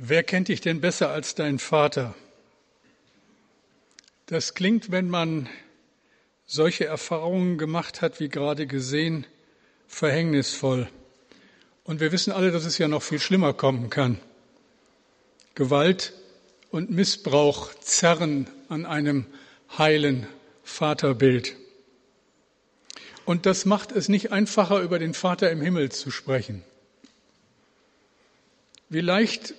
Wer kennt dich denn besser als dein Vater? Das klingt, wenn man solche Erfahrungen gemacht hat, wie gerade gesehen, verhängnisvoll. Und wir wissen alle, dass es ja noch viel schlimmer kommen kann. Gewalt und Missbrauch zerren an einem heilen Vaterbild. Und das macht es nicht einfacher, über den Vater im Himmel zu sprechen. Wie leicht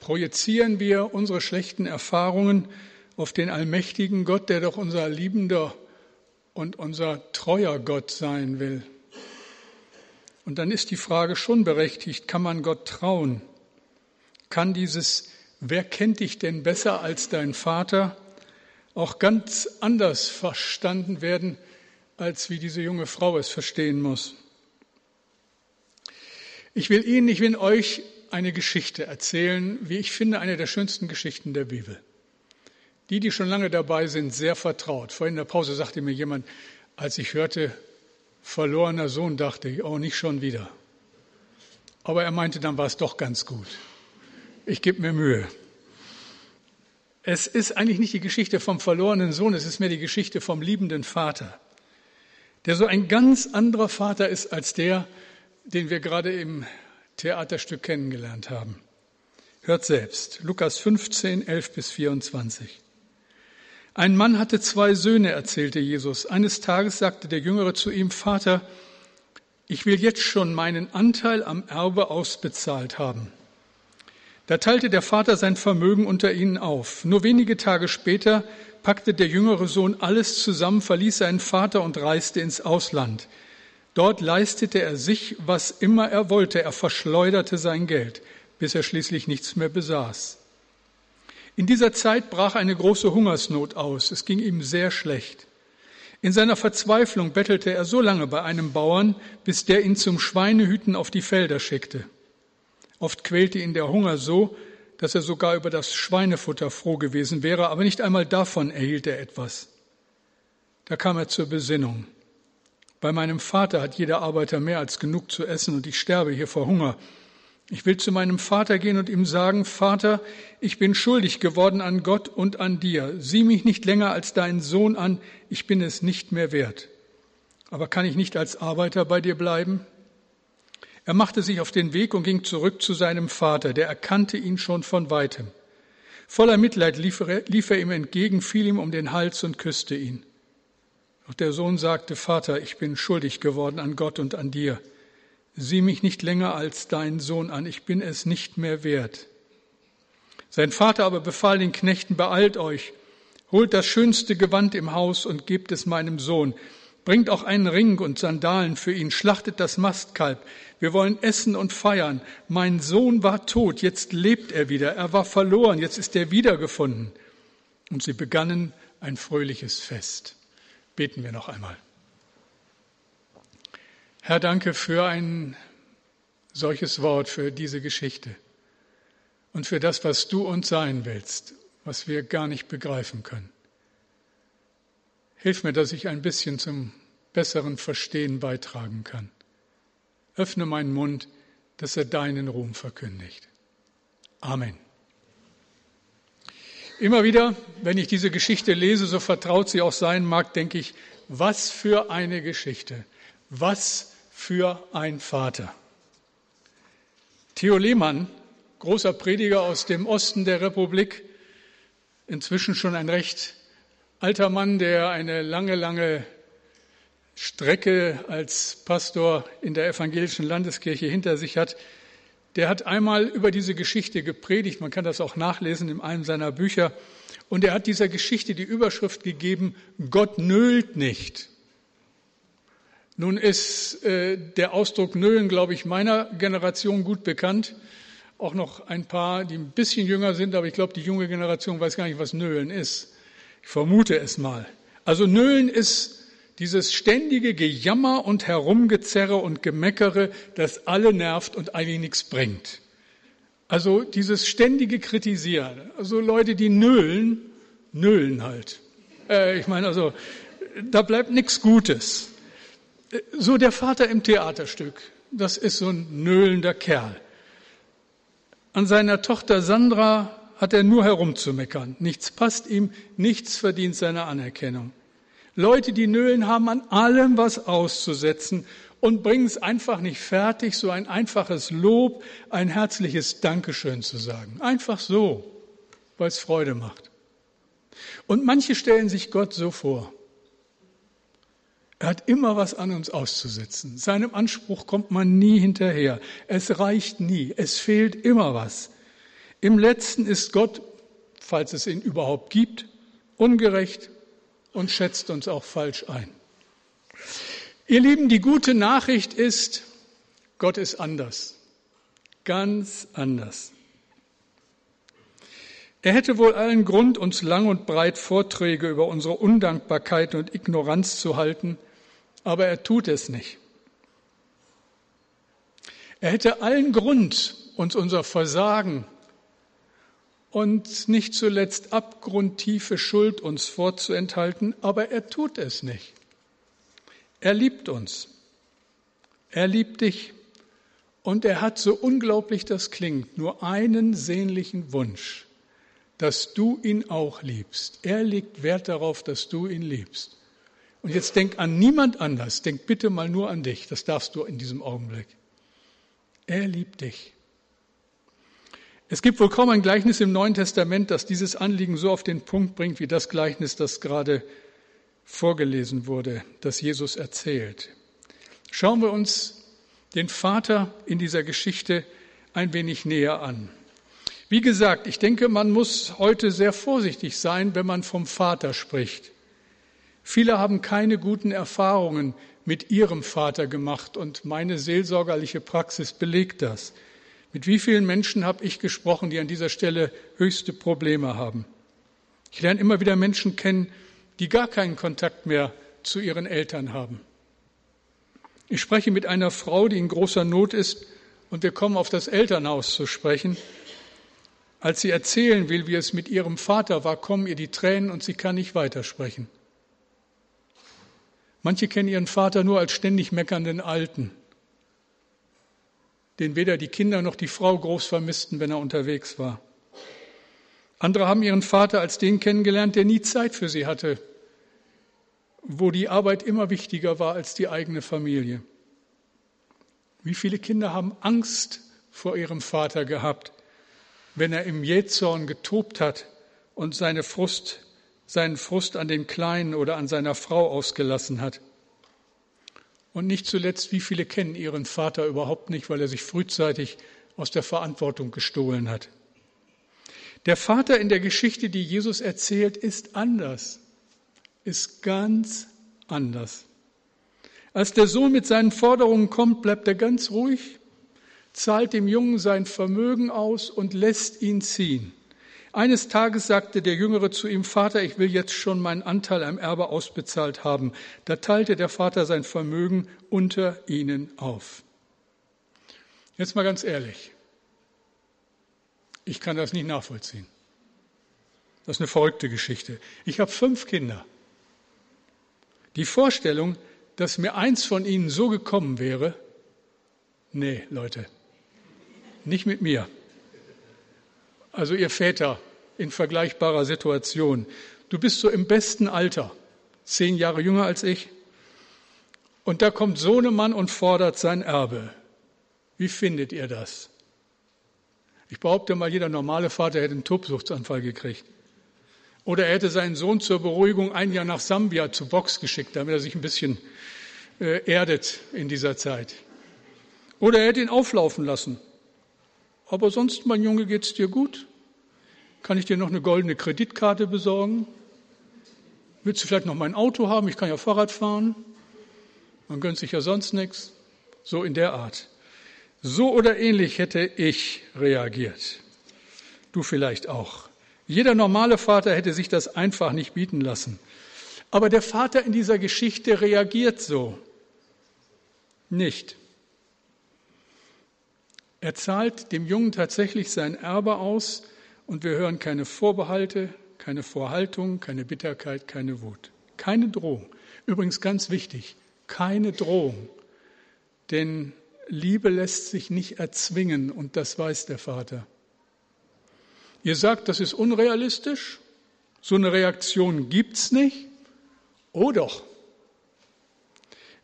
projizieren wir unsere schlechten Erfahrungen auf den allmächtigen Gott, der doch unser liebender und unser treuer Gott sein will. Und dann ist die Frage schon berechtigt, kann man Gott trauen? Kann dieses Wer kennt dich denn besser als dein Vater auch ganz anders verstanden werden, als wie diese junge Frau es verstehen muss? Ich will Ihnen, ich will euch eine Geschichte erzählen, wie ich finde, eine der schönsten Geschichten der Bibel. Die, die schon lange dabei sind, sehr vertraut. Vorhin in der Pause sagte mir jemand, als ich hörte, verlorener Sohn, dachte ich, oh, nicht schon wieder. Aber er meinte, dann war es doch ganz gut. Ich gebe mir Mühe. Es ist eigentlich nicht die Geschichte vom verlorenen Sohn, es ist mehr die Geschichte vom liebenden Vater, der so ein ganz anderer Vater ist als der, den wir gerade im Theaterstück kennengelernt haben. Hört selbst, Lukas 15, 11 bis 24. Ein Mann hatte zwei Söhne, erzählte Jesus. Eines Tages sagte der Jüngere zu ihm, Vater, ich will jetzt schon meinen Anteil am Erbe ausbezahlt haben. Da teilte der Vater sein Vermögen unter ihnen auf. Nur wenige Tage später packte der jüngere Sohn alles zusammen, verließ seinen Vater und reiste ins Ausland. Dort leistete er sich, was immer er wollte. Er verschleuderte sein Geld, bis er schließlich nichts mehr besaß. In dieser Zeit brach eine große Hungersnot aus. Es ging ihm sehr schlecht. In seiner Verzweiflung bettelte er so lange bei einem Bauern, bis der ihn zum Schweinehüten auf die Felder schickte. Oft quälte ihn der Hunger so, dass er sogar über das Schweinefutter froh gewesen wäre, aber nicht einmal davon erhielt er etwas. Da kam er zur Besinnung. Bei meinem Vater hat jeder Arbeiter mehr als genug zu essen und ich sterbe hier vor Hunger. Ich will zu meinem Vater gehen und ihm sagen, Vater, ich bin schuldig geworden an Gott und an dir. Sieh mich nicht länger als deinen Sohn an, ich bin es nicht mehr wert. Aber kann ich nicht als Arbeiter bei dir bleiben? Er machte sich auf den Weg und ging zurück zu seinem Vater, der erkannte ihn schon von weitem. Voller Mitleid lief er, lief er ihm entgegen, fiel ihm um den Hals und küsste ihn. Doch der Sohn sagte, Vater, ich bin schuldig geworden an Gott und an dir. Sieh mich nicht länger als deinen Sohn an, ich bin es nicht mehr wert. Sein Vater aber befahl den Knechten, beeilt euch, holt das schönste Gewand im Haus und gebt es meinem Sohn. Bringt auch einen Ring und Sandalen für ihn, schlachtet das Mastkalb. Wir wollen essen und feiern. Mein Sohn war tot, jetzt lebt er wieder. Er war verloren, jetzt ist er wiedergefunden. Und sie begannen ein fröhliches Fest. Beten wir noch einmal. Herr, danke für ein solches Wort, für diese Geschichte und für das, was du uns sein willst, was wir gar nicht begreifen können. Hilf mir, dass ich ein bisschen zum besseren Verstehen beitragen kann. Öffne meinen Mund, dass er deinen Ruhm verkündigt. Amen. Immer wieder, wenn ich diese Geschichte lese, so vertraut sie auch sein mag, denke ich, was für eine Geschichte, was für ein Vater. Theo Lehmann, großer Prediger aus dem Osten der Republik, inzwischen schon ein recht alter Mann, der eine lange, lange Strecke als Pastor in der evangelischen Landeskirche hinter sich hat, der hat einmal über diese Geschichte gepredigt, man kann das auch nachlesen in einem seiner Bücher, und er hat dieser Geschichte die Überschrift gegeben, Gott nölt nicht. Nun ist äh, der Ausdruck nölen, glaube ich, meiner Generation gut bekannt. Auch noch ein paar, die ein bisschen jünger sind, aber ich glaube, die junge Generation weiß gar nicht, was nölen ist. Ich vermute es mal. Also nölen ist dieses ständige Gejammer und Herumgezerre und Gemeckere, das alle nervt und eigentlich nichts bringt. Also dieses ständige Kritisieren. Also Leute, die nölen, nölen halt. Äh, ich meine, also da bleibt nichts Gutes. So der Vater im Theaterstück, das ist so ein nöhlender Kerl. An seiner Tochter Sandra hat er nur herumzumeckern. Nichts passt ihm, nichts verdient seine Anerkennung. Leute, die nölen, haben an allem was auszusetzen und bringen es einfach nicht fertig, so ein einfaches Lob, ein herzliches Dankeschön zu sagen. Einfach so, weil es Freude macht. Und manche stellen sich Gott so vor. Er hat immer was an uns auszusetzen. Seinem Anspruch kommt man nie hinterher. Es reicht nie. Es fehlt immer was. Im letzten ist Gott, falls es ihn überhaupt gibt, ungerecht und schätzt uns auch falsch ein. Ihr Lieben, die gute Nachricht ist, Gott ist anders. Ganz anders. Er hätte wohl allen Grund, uns lang und breit Vorträge über unsere Undankbarkeit und Ignoranz zu halten, aber er tut es nicht. Er hätte allen Grund, uns unser Versagen und nicht zuletzt abgrundtiefe Schuld uns vorzuenthalten, aber er tut es nicht. Er liebt uns. Er liebt dich. Und er hat, so unglaublich das klingt, nur einen sehnlichen Wunsch, dass du ihn auch liebst. Er legt Wert darauf, dass du ihn liebst. Und jetzt denk an niemand anders, denk bitte mal nur an dich, das darfst du in diesem Augenblick. Er liebt dich. Es gibt wohl kaum ein Gleichnis im Neuen Testament, das dieses Anliegen so auf den Punkt bringt, wie das Gleichnis, das gerade vorgelesen wurde, das Jesus erzählt. Schauen wir uns den Vater in dieser Geschichte ein wenig näher an. Wie gesagt, ich denke, man muss heute sehr vorsichtig sein, wenn man vom Vater spricht. Viele haben keine guten Erfahrungen mit ihrem Vater gemacht und meine seelsorgerliche Praxis belegt das. Mit wie vielen Menschen habe ich gesprochen, die an dieser Stelle höchste Probleme haben? Ich lerne immer wieder Menschen kennen, die gar keinen Kontakt mehr zu ihren Eltern haben. Ich spreche mit einer Frau, die in großer Not ist, und wir kommen auf das Elternhaus zu sprechen. Als sie erzählen will, wie es mit ihrem Vater war, kommen ihr die Tränen und sie kann nicht weitersprechen. Manche kennen ihren Vater nur als ständig meckernden Alten, den weder die Kinder noch die Frau groß vermissten, wenn er unterwegs war. Andere haben ihren Vater als den kennengelernt, der nie Zeit für sie hatte, wo die Arbeit immer wichtiger war als die eigene Familie. Wie viele Kinder haben Angst vor ihrem Vater gehabt, wenn er im Jähzorn getobt hat und seine Frust seinen Frust an den Kleinen oder an seiner Frau ausgelassen hat. Und nicht zuletzt, wie viele kennen ihren Vater überhaupt nicht, weil er sich frühzeitig aus der Verantwortung gestohlen hat. Der Vater in der Geschichte, die Jesus erzählt, ist anders, ist ganz anders. Als der Sohn mit seinen Forderungen kommt, bleibt er ganz ruhig, zahlt dem Jungen sein Vermögen aus und lässt ihn ziehen. Eines Tages sagte der Jüngere zu ihm, Vater, ich will jetzt schon meinen Anteil am Erbe ausbezahlt haben. Da teilte der Vater sein Vermögen unter ihnen auf. Jetzt mal ganz ehrlich. Ich kann das nicht nachvollziehen. Das ist eine verrückte Geschichte. Ich habe fünf Kinder. Die Vorstellung, dass mir eins von ihnen so gekommen wäre, nee, Leute, nicht mit mir also ihr Väter in vergleichbarer Situation. Du bist so im besten Alter, zehn Jahre jünger als ich. Und da kommt so ein Mann und fordert sein Erbe. Wie findet ihr das? Ich behaupte mal, jeder normale Vater hätte einen Tobsuchtsanfall gekriegt. Oder er hätte seinen Sohn zur Beruhigung ein Jahr nach Sambia zu Box geschickt, damit er sich ein bisschen äh, erdet in dieser Zeit. Oder er hätte ihn auflaufen lassen aber sonst, mein Junge, geht's dir gut? Kann ich dir noch eine goldene Kreditkarte besorgen? Willst du vielleicht noch mein Auto haben? Ich kann ja Fahrrad fahren. Man gönnt sich ja sonst nichts. So in der Art. So oder ähnlich hätte ich reagiert. Du vielleicht auch. Jeder normale Vater hätte sich das einfach nicht bieten lassen. Aber der Vater in dieser Geschichte reagiert so. Nicht. Er zahlt dem Jungen tatsächlich sein Erbe aus und wir hören keine Vorbehalte, keine Vorhaltung, keine Bitterkeit, keine Wut. Keine Drohung. Übrigens ganz wichtig, keine Drohung. Denn Liebe lässt sich nicht erzwingen und das weiß der Vater. Ihr sagt, das ist unrealistisch, so eine Reaktion gibt's nicht. Oh doch.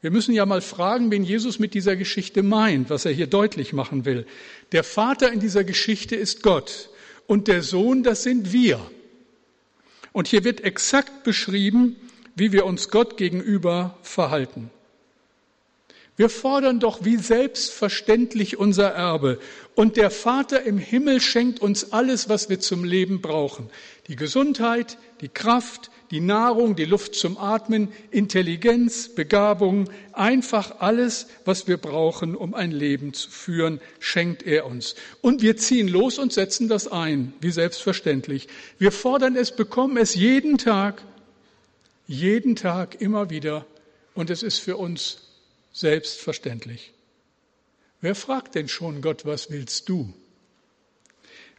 Wir müssen ja mal fragen, wen Jesus mit dieser Geschichte meint, was er hier deutlich machen will. Der Vater in dieser Geschichte ist Gott und der Sohn, das sind wir. Und hier wird exakt beschrieben, wie wir uns Gott gegenüber verhalten. Wir fordern doch wie selbstverständlich unser Erbe. Und der Vater im Himmel schenkt uns alles, was wir zum Leben brauchen. Die Gesundheit, die Kraft, die Nahrung, die Luft zum Atmen, Intelligenz, Begabung, einfach alles, was wir brauchen, um ein Leben zu führen, schenkt er uns. Und wir ziehen los und setzen das ein, wie selbstverständlich. Wir fordern es, bekommen es jeden Tag, jeden Tag immer wieder. Und es ist für uns selbstverständlich. Wer fragt denn schon Gott, was willst du?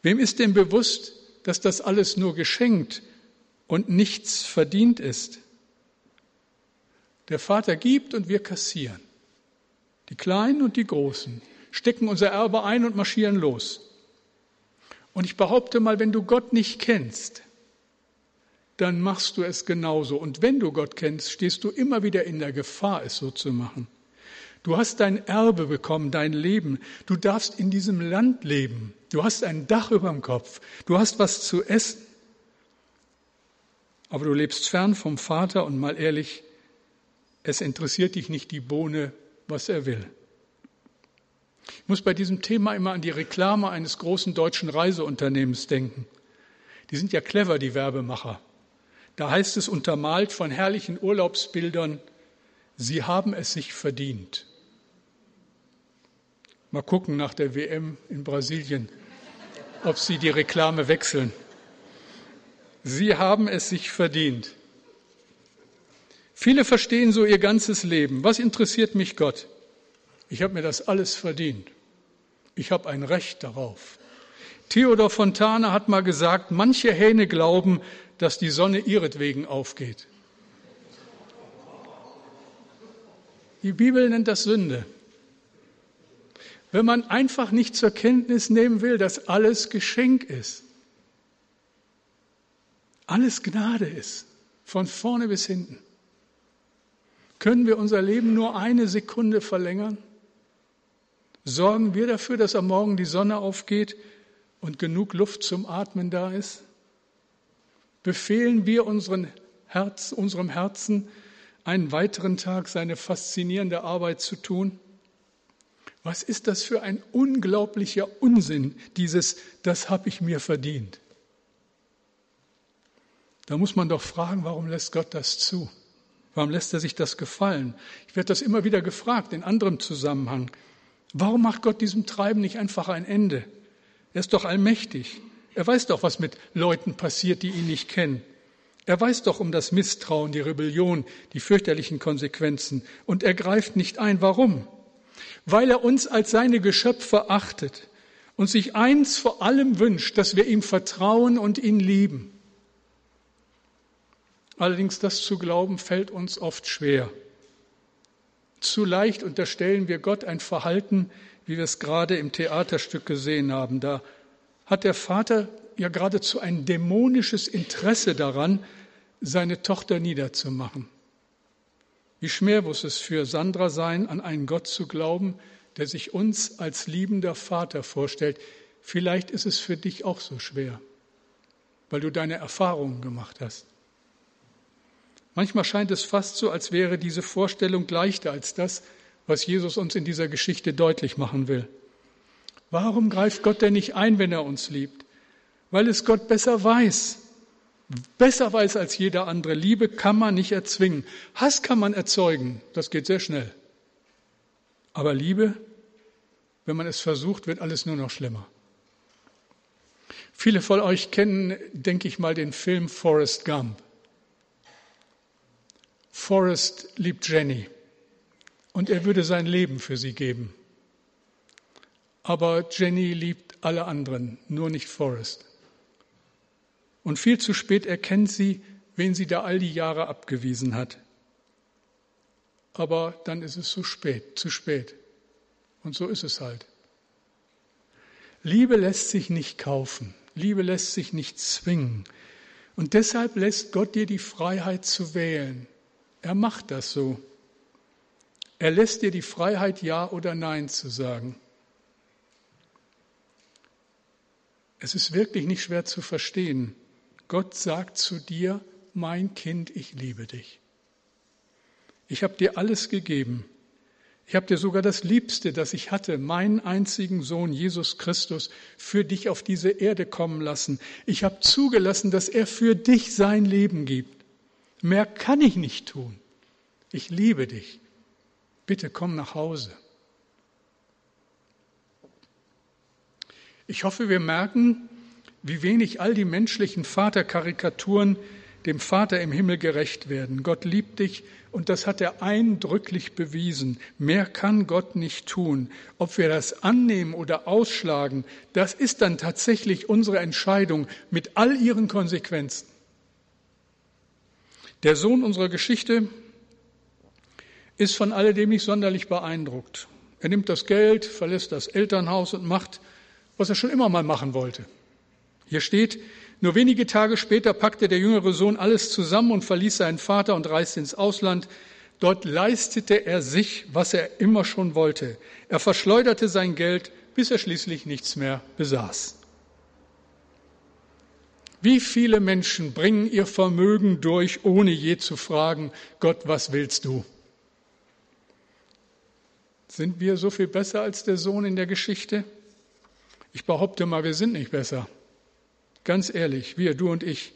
Wem ist denn bewusst, dass das alles nur geschenkt und nichts verdient ist? Der Vater gibt und wir kassieren. Die Kleinen und die Großen stecken unser Erbe ein und marschieren los. Und ich behaupte mal, wenn du Gott nicht kennst, dann machst du es genauso. Und wenn du Gott kennst, stehst du immer wieder in der Gefahr, es so zu machen. Du hast dein Erbe bekommen, dein Leben. Du darfst in diesem Land leben. Du hast ein Dach über dem Kopf. Du hast was zu essen. Aber du lebst fern vom Vater und mal ehrlich, es interessiert dich nicht die Bohne, was er will. Ich muss bei diesem Thema immer an die Reklame eines großen deutschen Reiseunternehmens denken. Die sind ja clever, die Werbemacher. Da heißt es untermalt von herrlichen Urlaubsbildern, sie haben es sich verdient. Mal gucken nach der WM in Brasilien, ob Sie die Reklame wechseln. Sie haben es sich verdient. Viele verstehen so ihr ganzes Leben. Was interessiert mich Gott? Ich habe mir das alles verdient. Ich habe ein Recht darauf. Theodor Fontane hat mal gesagt, manche Hähne glauben, dass die Sonne ihretwegen aufgeht. Die Bibel nennt das Sünde wenn man einfach nicht zur Kenntnis nehmen will, dass alles Geschenk ist. Alles Gnade ist, von vorne bis hinten. Können wir unser Leben nur eine Sekunde verlängern? Sorgen wir dafür, dass am Morgen die Sonne aufgeht und genug Luft zum Atmen da ist? Befehlen wir Herz, unserem Herzen, einen weiteren Tag seine faszinierende Arbeit zu tun? Was ist das für ein unglaublicher Unsinn, dieses, das habe ich mir verdient. Da muss man doch fragen, warum lässt Gott das zu? Warum lässt er sich das gefallen? Ich werde das immer wieder gefragt in anderem Zusammenhang. Warum macht Gott diesem Treiben nicht einfach ein Ende? Er ist doch allmächtig. Er weiß doch, was mit Leuten passiert, die ihn nicht kennen. Er weiß doch um das Misstrauen, die Rebellion, die fürchterlichen Konsequenzen. Und er greift nicht ein. Warum? weil er uns als seine Geschöpfe achtet und sich eins vor allem wünscht, dass wir ihm vertrauen und ihn lieben. Allerdings das zu glauben fällt uns oft schwer. Zu leicht unterstellen wir Gott ein Verhalten, wie wir es gerade im Theaterstück gesehen haben. Da hat der Vater ja geradezu ein dämonisches Interesse daran, seine Tochter niederzumachen. Wie schwer muss es für Sandra sein, an einen Gott zu glauben, der sich uns als liebender Vater vorstellt. Vielleicht ist es für dich auch so schwer, weil du deine Erfahrungen gemacht hast. Manchmal scheint es fast so, als wäre diese Vorstellung leichter als das, was Jesus uns in dieser Geschichte deutlich machen will. Warum greift Gott denn nicht ein, wenn er uns liebt? Weil es Gott besser weiß besser weiß als jeder andere. Liebe kann man nicht erzwingen. Hass kann man erzeugen. Das geht sehr schnell. Aber Liebe, wenn man es versucht, wird alles nur noch schlimmer. Viele von euch kennen, denke ich mal, den Film Forrest Gump. Forrest liebt Jenny und er würde sein Leben für sie geben. Aber Jenny liebt alle anderen, nur nicht Forrest. Und viel zu spät erkennt sie, wen sie da all die Jahre abgewiesen hat. Aber dann ist es zu spät, zu spät. Und so ist es halt. Liebe lässt sich nicht kaufen. Liebe lässt sich nicht zwingen. Und deshalb lässt Gott dir die Freiheit zu wählen. Er macht das so. Er lässt dir die Freiheit, Ja oder Nein zu sagen. Es ist wirklich nicht schwer zu verstehen. Gott sagt zu dir, mein Kind, ich liebe dich. Ich habe dir alles gegeben. Ich habe dir sogar das Liebste, das ich hatte, meinen einzigen Sohn Jesus Christus, für dich auf diese Erde kommen lassen. Ich habe zugelassen, dass er für dich sein Leben gibt. Mehr kann ich nicht tun. Ich liebe dich. Bitte komm nach Hause. Ich hoffe, wir merken, wie wenig all die menschlichen Vaterkarikaturen dem Vater im Himmel gerecht werden. Gott liebt dich und das hat er eindrücklich bewiesen. Mehr kann Gott nicht tun. Ob wir das annehmen oder ausschlagen, das ist dann tatsächlich unsere Entscheidung mit all ihren Konsequenzen. Der Sohn unserer Geschichte ist von alledem nicht sonderlich beeindruckt. Er nimmt das Geld, verlässt das Elternhaus und macht, was er schon immer mal machen wollte. Hier steht, nur wenige Tage später packte der jüngere Sohn alles zusammen und verließ seinen Vater und reiste ins Ausland. Dort leistete er sich, was er immer schon wollte. Er verschleuderte sein Geld, bis er schließlich nichts mehr besaß. Wie viele Menschen bringen ihr Vermögen durch, ohne je zu fragen, Gott, was willst du? Sind wir so viel besser als der Sohn in der Geschichte? Ich behaupte mal, wir sind nicht besser. Ganz ehrlich, wir, du und ich,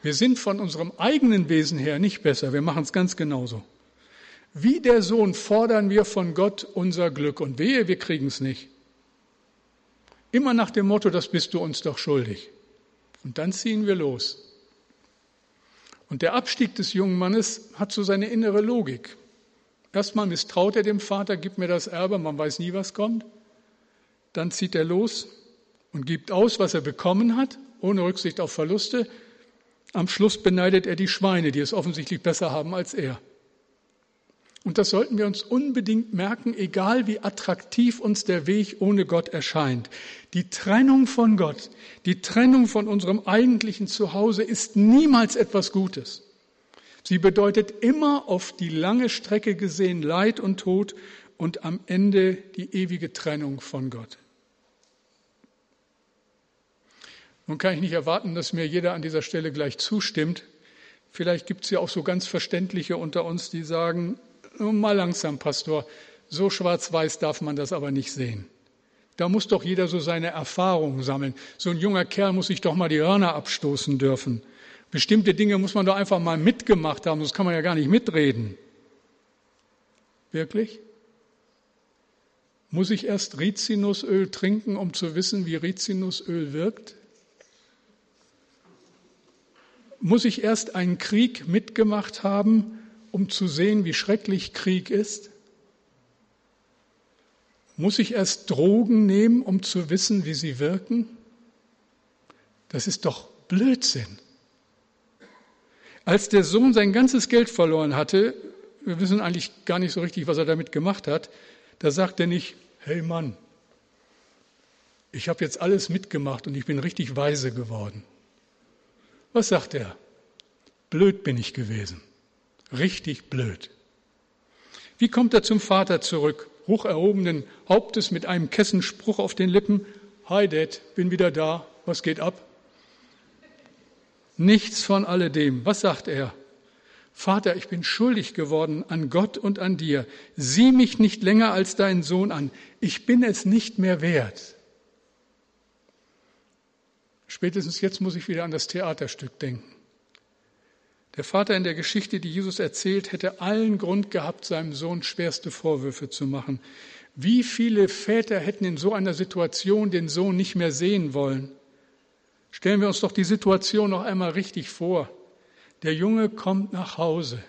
wir sind von unserem eigenen Wesen her nicht besser. Wir machen es ganz genauso. Wie der Sohn fordern wir von Gott unser Glück und wehe, wir kriegen es nicht. Immer nach dem Motto, das bist du uns doch schuldig. Und dann ziehen wir los. Und der Abstieg des jungen Mannes hat so seine innere Logik. Erstmal misstraut er dem Vater, gib mir das Erbe, man weiß nie, was kommt. Dann zieht er los und gibt aus, was er bekommen hat, ohne Rücksicht auf Verluste. Am Schluss beneidet er die Schweine, die es offensichtlich besser haben als er. Und das sollten wir uns unbedingt merken, egal wie attraktiv uns der Weg ohne Gott erscheint. Die Trennung von Gott, die Trennung von unserem eigentlichen Zuhause ist niemals etwas Gutes. Sie bedeutet immer auf die lange Strecke gesehen Leid und Tod und am Ende die ewige Trennung von Gott. Nun kann ich nicht erwarten, dass mir jeder an dieser Stelle gleich zustimmt. Vielleicht gibt es ja auch so ganz Verständliche unter uns, die sagen, mal langsam, Pastor, so schwarz-weiß darf man das aber nicht sehen. Da muss doch jeder so seine Erfahrungen sammeln. So ein junger Kerl muss sich doch mal die Hörner abstoßen dürfen. Bestimmte Dinge muss man doch einfach mal mitgemacht haben, sonst kann man ja gar nicht mitreden. Wirklich? Muss ich erst Rizinusöl trinken, um zu wissen, wie Rizinusöl wirkt? Muss ich erst einen Krieg mitgemacht haben, um zu sehen, wie schrecklich Krieg ist? Muss ich erst Drogen nehmen, um zu wissen, wie sie wirken? Das ist doch Blödsinn. Als der Sohn sein ganzes Geld verloren hatte, wir wissen eigentlich gar nicht so richtig, was er damit gemacht hat, da sagt er nicht, hey Mann, ich habe jetzt alles mitgemacht und ich bin richtig weise geworden. Was sagt er? Blöd bin ich gewesen. Richtig blöd. Wie kommt er zum Vater zurück? Hoch erhobenen Hauptes mit einem Kessenspruch auf den Lippen. Hi Dad, bin wieder da. Was geht ab? Nichts von alledem. Was sagt er? Vater, ich bin schuldig geworden an Gott und an dir. Sieh mich nicht länger als deinen Sohn an. Ich bin es nicht mehr wert. Spätestens jetzt muss ich wieder an das Theaterstück denken. Der Vater in der Geschichte, die Jesus erzählt, hätte allen Grund gehabt, seinem Sohn schwerste Vorwürfe zu machen. Wie viele Väter hätten in so einer Situation den Sohn nicht mehr sehen wollen? Stellen wir uns doch die Situation noch einmal richtig vor. Der Junge kommt nach Hause.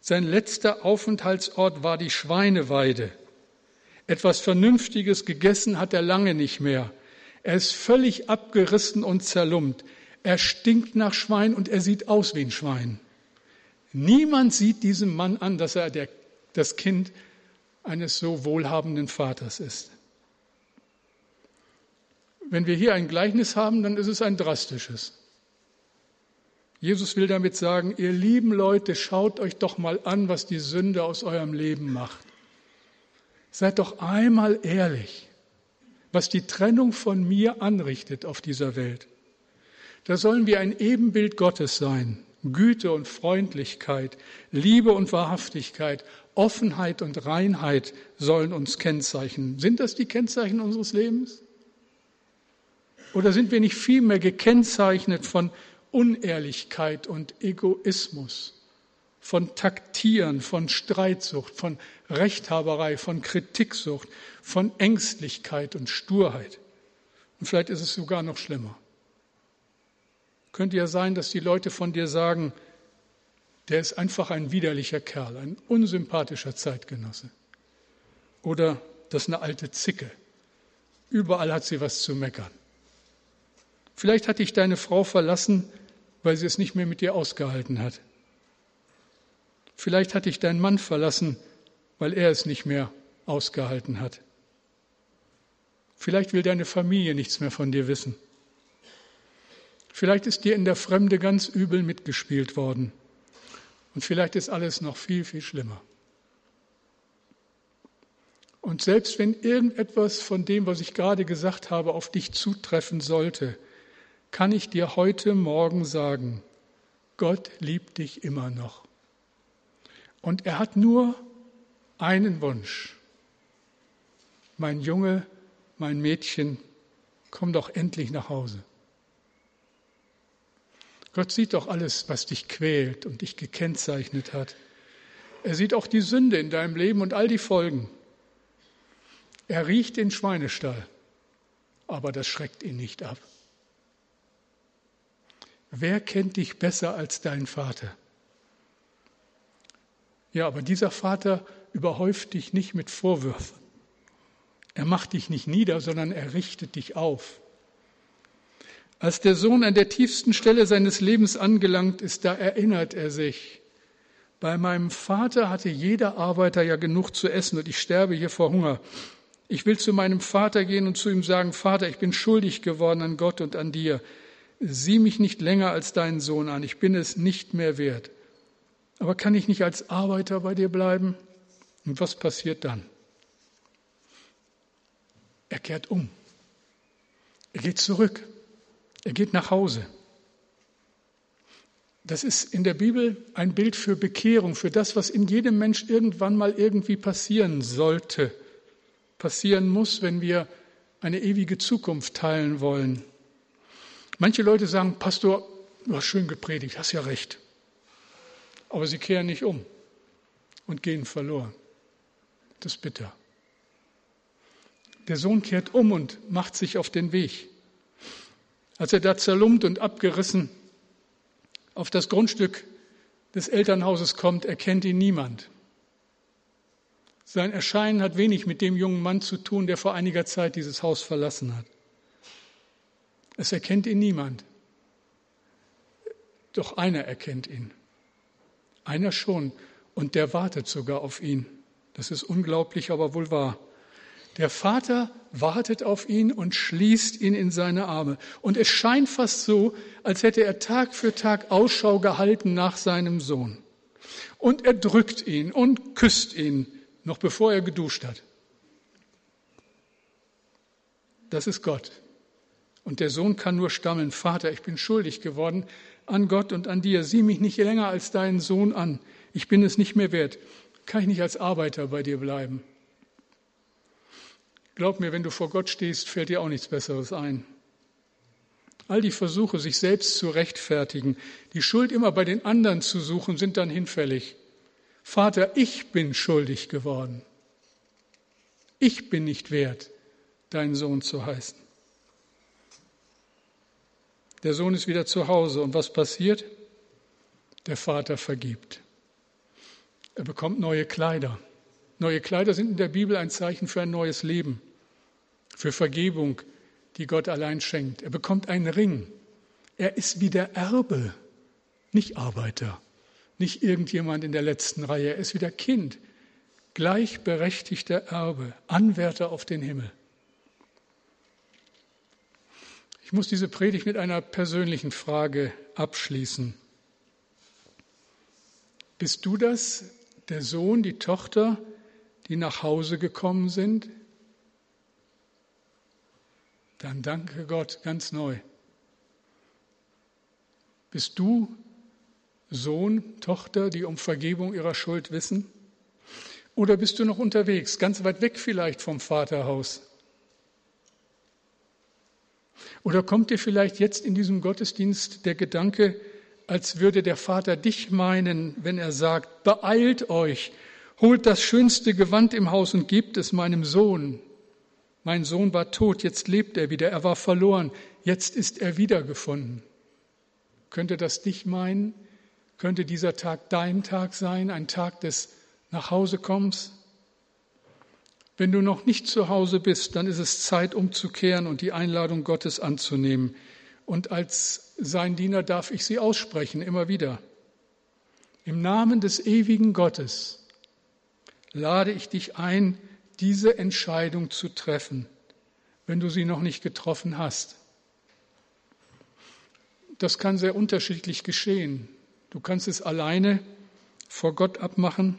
Sein letzter Aufenthaltsort war die Schweineweide. Etwas Vernünftiges gegessen hat er lange nicht mehr. Er ist völlig abgerissen und zerlumpt. Er stinkt nach Schwein und er sieht aus wie ein Schwein. Niemand sieht diesem Mann an, dass er der, das Kind eines so wohlhabenden Vaters ist. wenn wir hier ein Gleichnis haben, dann ist es ein drastisches. Jesus will damit sagen, ihr lieben Leute, schaut euch doch mal an, was die Sünde aus eurem Leben macht. Seid doch einmal ehrlich, was die Trennung von mir anrichtet auf dieser Welt. Da sollen wir ein Ebenbild Gottes sein. Güte und Freundlichkeit, Liebe und Wahrhaftigkeit, Offenheit und Reinheit sollen uns kennzeichnen. Sind das die Kennzeichen unseres Lebens? Oder sind wir nicht vielmehr gekennzeichnet von Unehrlichkeit und Egoismus, von Taktieren, von Streitsucht, von Rechthaberei, von Kritiksucht, von Ängstlichkeit und Sturheit? Und vielleicht ist es sogar noch schlimmer. Könnte ja sein, dass die Leute von dir sagen, der ist einfach ein widerlicher Kerl, ein unsympathischer Zeitgenosse. Oder das ist eine alte Zicke. Überall hat sie was zu meckern. Vielleicht hat dich deine Frau verlassen, weil sie es nicht mehr mit dir ausgehalten hat. Vielleicht hat dich dein Mann verlassen, weil er es nicht mehr ausgehalten hat. Vielleicht will deine Familie nichts mehr von dir wissen. Vielleicht ist dir in der Fremde ganz übel mitgespielt worden. Und vielleicht ist alles noch viel, viel schlimmer. Und selbst wenn irgendetwas von dem, was ich gerade gesagt habe, auf dich zutreffen sollte, kann ich dir heute Morgen sagen, Gott liebt dich immer noch. Und er hat nur einen Wunsch. Mein Junge, mein Mädchen, komm doch endlich nach Hause. Gott sieht doch alles, was dich quält und dich gekennzeichnet hat. Er sieht auch die Sünde in deinem Leben und all die Folgen. Er riecht den Schweinestall, aber das schreckt ihn nicht ab. Wer kennt dich besser als dein Vater? Ja, aber dieser Vater überhäuft dich nicht mit Vorwürfen. Er macht dich nicht nieder, sondern er richtet dich auf. Als der Sohn an der tiefsten Stelle seines Lebens angelangt ist, da erinnert er sich, bei meinem Vater hatte jeder Arbeiter ja genug zu essen und ich sterbe hier vor Hunger. Ich will zu meinem Vater gehen und zu ihm sagen, Vater, ich bin schuldig geworden an Gott und an dir sieh mich nicht länger als deinen Sohn an, ich bin es nicht mehr wert. Aber kann ich nicht als Arbeiter bei dir bleiben? Und was passiert dann? Er kehrt um. Er geht zurück. Er geht nach Hause. Das ist in der Bibel ein Bild für Bekehrung, für das, was in jedem Mensch irgendwann mal irgendwie passieren sollte, passieren muss, wenn wir eine ewige Zukunft teilen wollen. Manche Leute sagen, Pastor, du hast schön gepredigt, hast ja recht. Aber sie kehren nicht um und gehen verloren. Das ist bitter. Der Sohn kehrt um und macht sich auf den Weg. Als er da zerlumpt und abgerissen auf das Grundstück des Elternhauses kommt, erkennt ihn niemand. Sein Erscheinen hat wenig mit dem jungen Mann zu tun, der vor einiger Zeit dieses Haus verlassen hat. Es erkennt ihn niemand. Doch einer erkennt ihn. Einer schon. Und der wartet sogar auf ihn. Das ist unglaublich, aber wohl wahr. Der Vater wartet auf ihn und schließt ihn in seine Arme. Und es scheint fast so, als hätte er Tag für Tag Ausschau gehalten nach seinem Sohn. Und er drückt ihn und küsst ihn, noch bevor er geduscht hat. Das ist Gott. Und der Sohn kann nur stammeln, Vater, ich bin schuldig geworden an Gott und an dir. Sieh mich nicht länger als deinen Sohn an. Ich bin es nicht mehr wert. Kann ich nicht als Arbeiter bei dir bleiben? Glaub mir, wenn du vor Gott stehst, fällt dir auch nichts Besseres ein. All die Versuche, sich selbst zu rechtfertigen, die Schuld immer bei den anderen zu suchen, sind dann hinfällig. Vater, ich bin schuldig geworden. Ich bin nicht wert, dein Sohn zu heißen. Der Sohn ist wieder zu Hause. Und was passiert? Der Vater vergibt. Er bekommt neue Kleider. Neue Kleider sind in der Bibel ein Zeichen für ein neues Leben, für Vergebung, die Gott allein schenkt. Er bekommt einen Ring. Er ist wieder Erbe, nicht Arbeiter, nicht irgendjemand in der letzten Reihe. Er ist wieder Kind, gleichberechtigter Erbe, Anwärter auf den Himmel. Ich muss diese Predigt mit einer persönlichen Frage abschließen. Bist du das, der Sohn, die Tochter, die nach Hause gekommen sind? Dann danke Gott ganz neu. Bist du Sohn, Tochter, die um Vergebung ihrer Schuld wissen? Oder bist du noch unterwegs, ganz weit weg vielleicht vom Vaterhaus? Oder kommt dir vielleicht jetzt in diesem Gottesdienst der Gedanke, als würde der Vater dich meinen, wenn er sagt, beeilt euch, holt das schönste Gewand im Haus und gebt es meinem Sohn. Mein Sohn war tot, jetzt lebt er wieder, er war verloren, jetzt ist er wiedergefunden. Könnte das dich meinen? Könnte dieser Tag dein Tag sein, ein Tag des Nachhausekommens? Wenn du noch nicht zu Hause bist, dann ist es Zeit, umzukehren und die Einladung Gottes anzunehmen. Und als sein Diener darf ich sie aussprechen, immer wieder. Im Namen des ewigen Gottes lade ich dich ein, diese Entscheidung zu treffen, wenn du sie noch nicht getroffen hast. Das kann sehr unterschiedlich geschehen. Du kannst es alleine vor Gott abmachen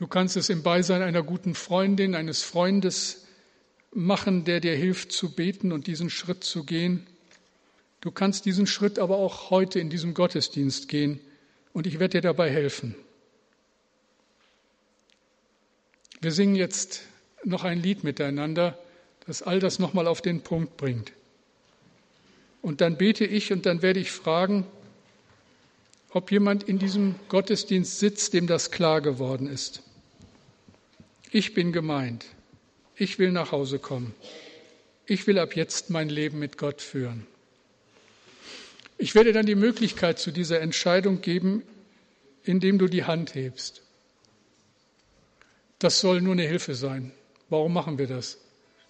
Du kannst es im Beisein einer guten Freundin, eines Freundes machen, der dir hilft zu beten und diesen Schritt zu gehen. Du kannst diesen Schritt aber auch heute in diesem Gottesdienst gehen und ich werde dir dabei helfen. Wir singen jetzt noch ein Lied miteinander, das all das nochmal auf den Punkt bringt. Und dann bete ich und dann werde ich fragen, ob jemand in diesem Gottesdienst sitzt, dem das klar geworden ist. Ich bin gemeint. Ich will nach Hause kommen. Ich will ab jetzt mein Leben mit Gott führen. Ich werde dann die Möglichkeit zu dieser Entscheidung geben, indem du die Hand hebst. Das soll nur eine Hilfe sein. Warum machen wir das?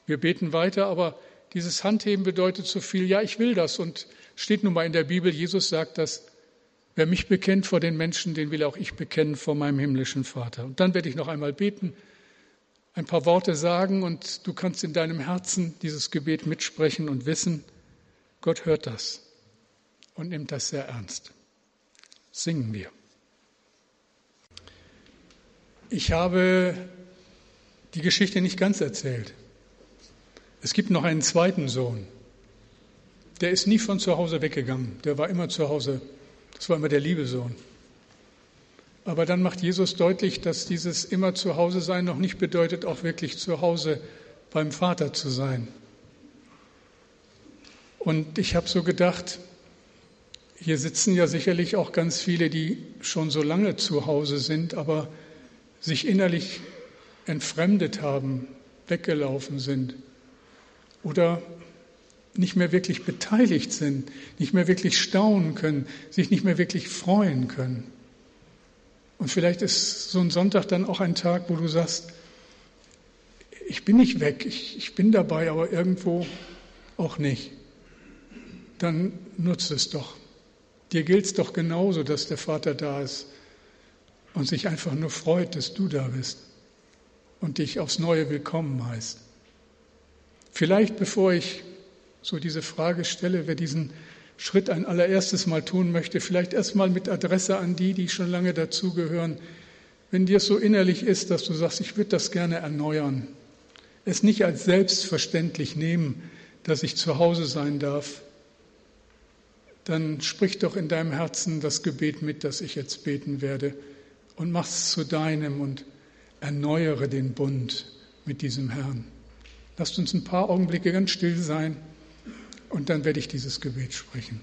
Wir beten weiter, aber dieses Handheben bedeutet so viel, ja, ich will das und steht nun mal in der Bibel, Jesus sagt das, wer mich bekennt vor den Menschen, den will auch ich bekennen vor meinem himmlischen Vater. Und dann werde ich noch einmal beten ein paar Worte sagen und du kannst in deinem Herzen dieses Gebet mitsprechen und wissen, Gott hört das und nimmt das sehr ernst. Singen wir. Ich habe die Geschichte nicht ganz erzählt. Es gibt noch einen zweiten Sohn. Der ist nie von zu Hause weggegangen. Der war immer zu Hause. Das war immer der liebe Sohn. Aber dann macht Jesus deutlich, dass dieses immer zu Hause sein noch nicht bedeutet, auch wirklich zu Hause beim Vater zu sein. Und ich habe so gedacht, hier sitzen ja sicherlich auch ganz viele, die schon so lange zu Hause sind, aber sich innerlich entfremdet haben, weggelaufen sind oder nicht mehr wirklich beteiligt sind, nicht mehr wirklich staunen können, sich nicht mehr wirklich freuen können. Und vielleicht ist so ein Sonntag dann auch ein Tag, wo du sagst, ich bin nicht weg, ich, ich bin dabei, aber irgendwo auch nicht. Dann nutze es doch. Dir gilt es doch genauso, dass der Vater da ist und sich einfach nur freut, dass du da bist und dich aufs Neue willkommen heißt. Vielleicht, bevor ich so diese Frage stelle, wer diesen Schritt ein allererstes Mal tun möchte, vielleicht erstmal mit Adresse an die, die schon lange dazugehören. Wenn dir es so innerlich ist, dass du sagst, ich würde das gerne erneuern, es nicht als selbstverständlich nehmen, dass ich zu Hause sein darf, dann sprich doch in deinem Herzen das Gebet mit, das ich jetzt beten werde und mach es zu deinem und erneuere den Bund mit diesem Herrn. Lasst uns ein paar Augenblicke ganz still sein. Und dann werde ich dieses Gebet sprechen.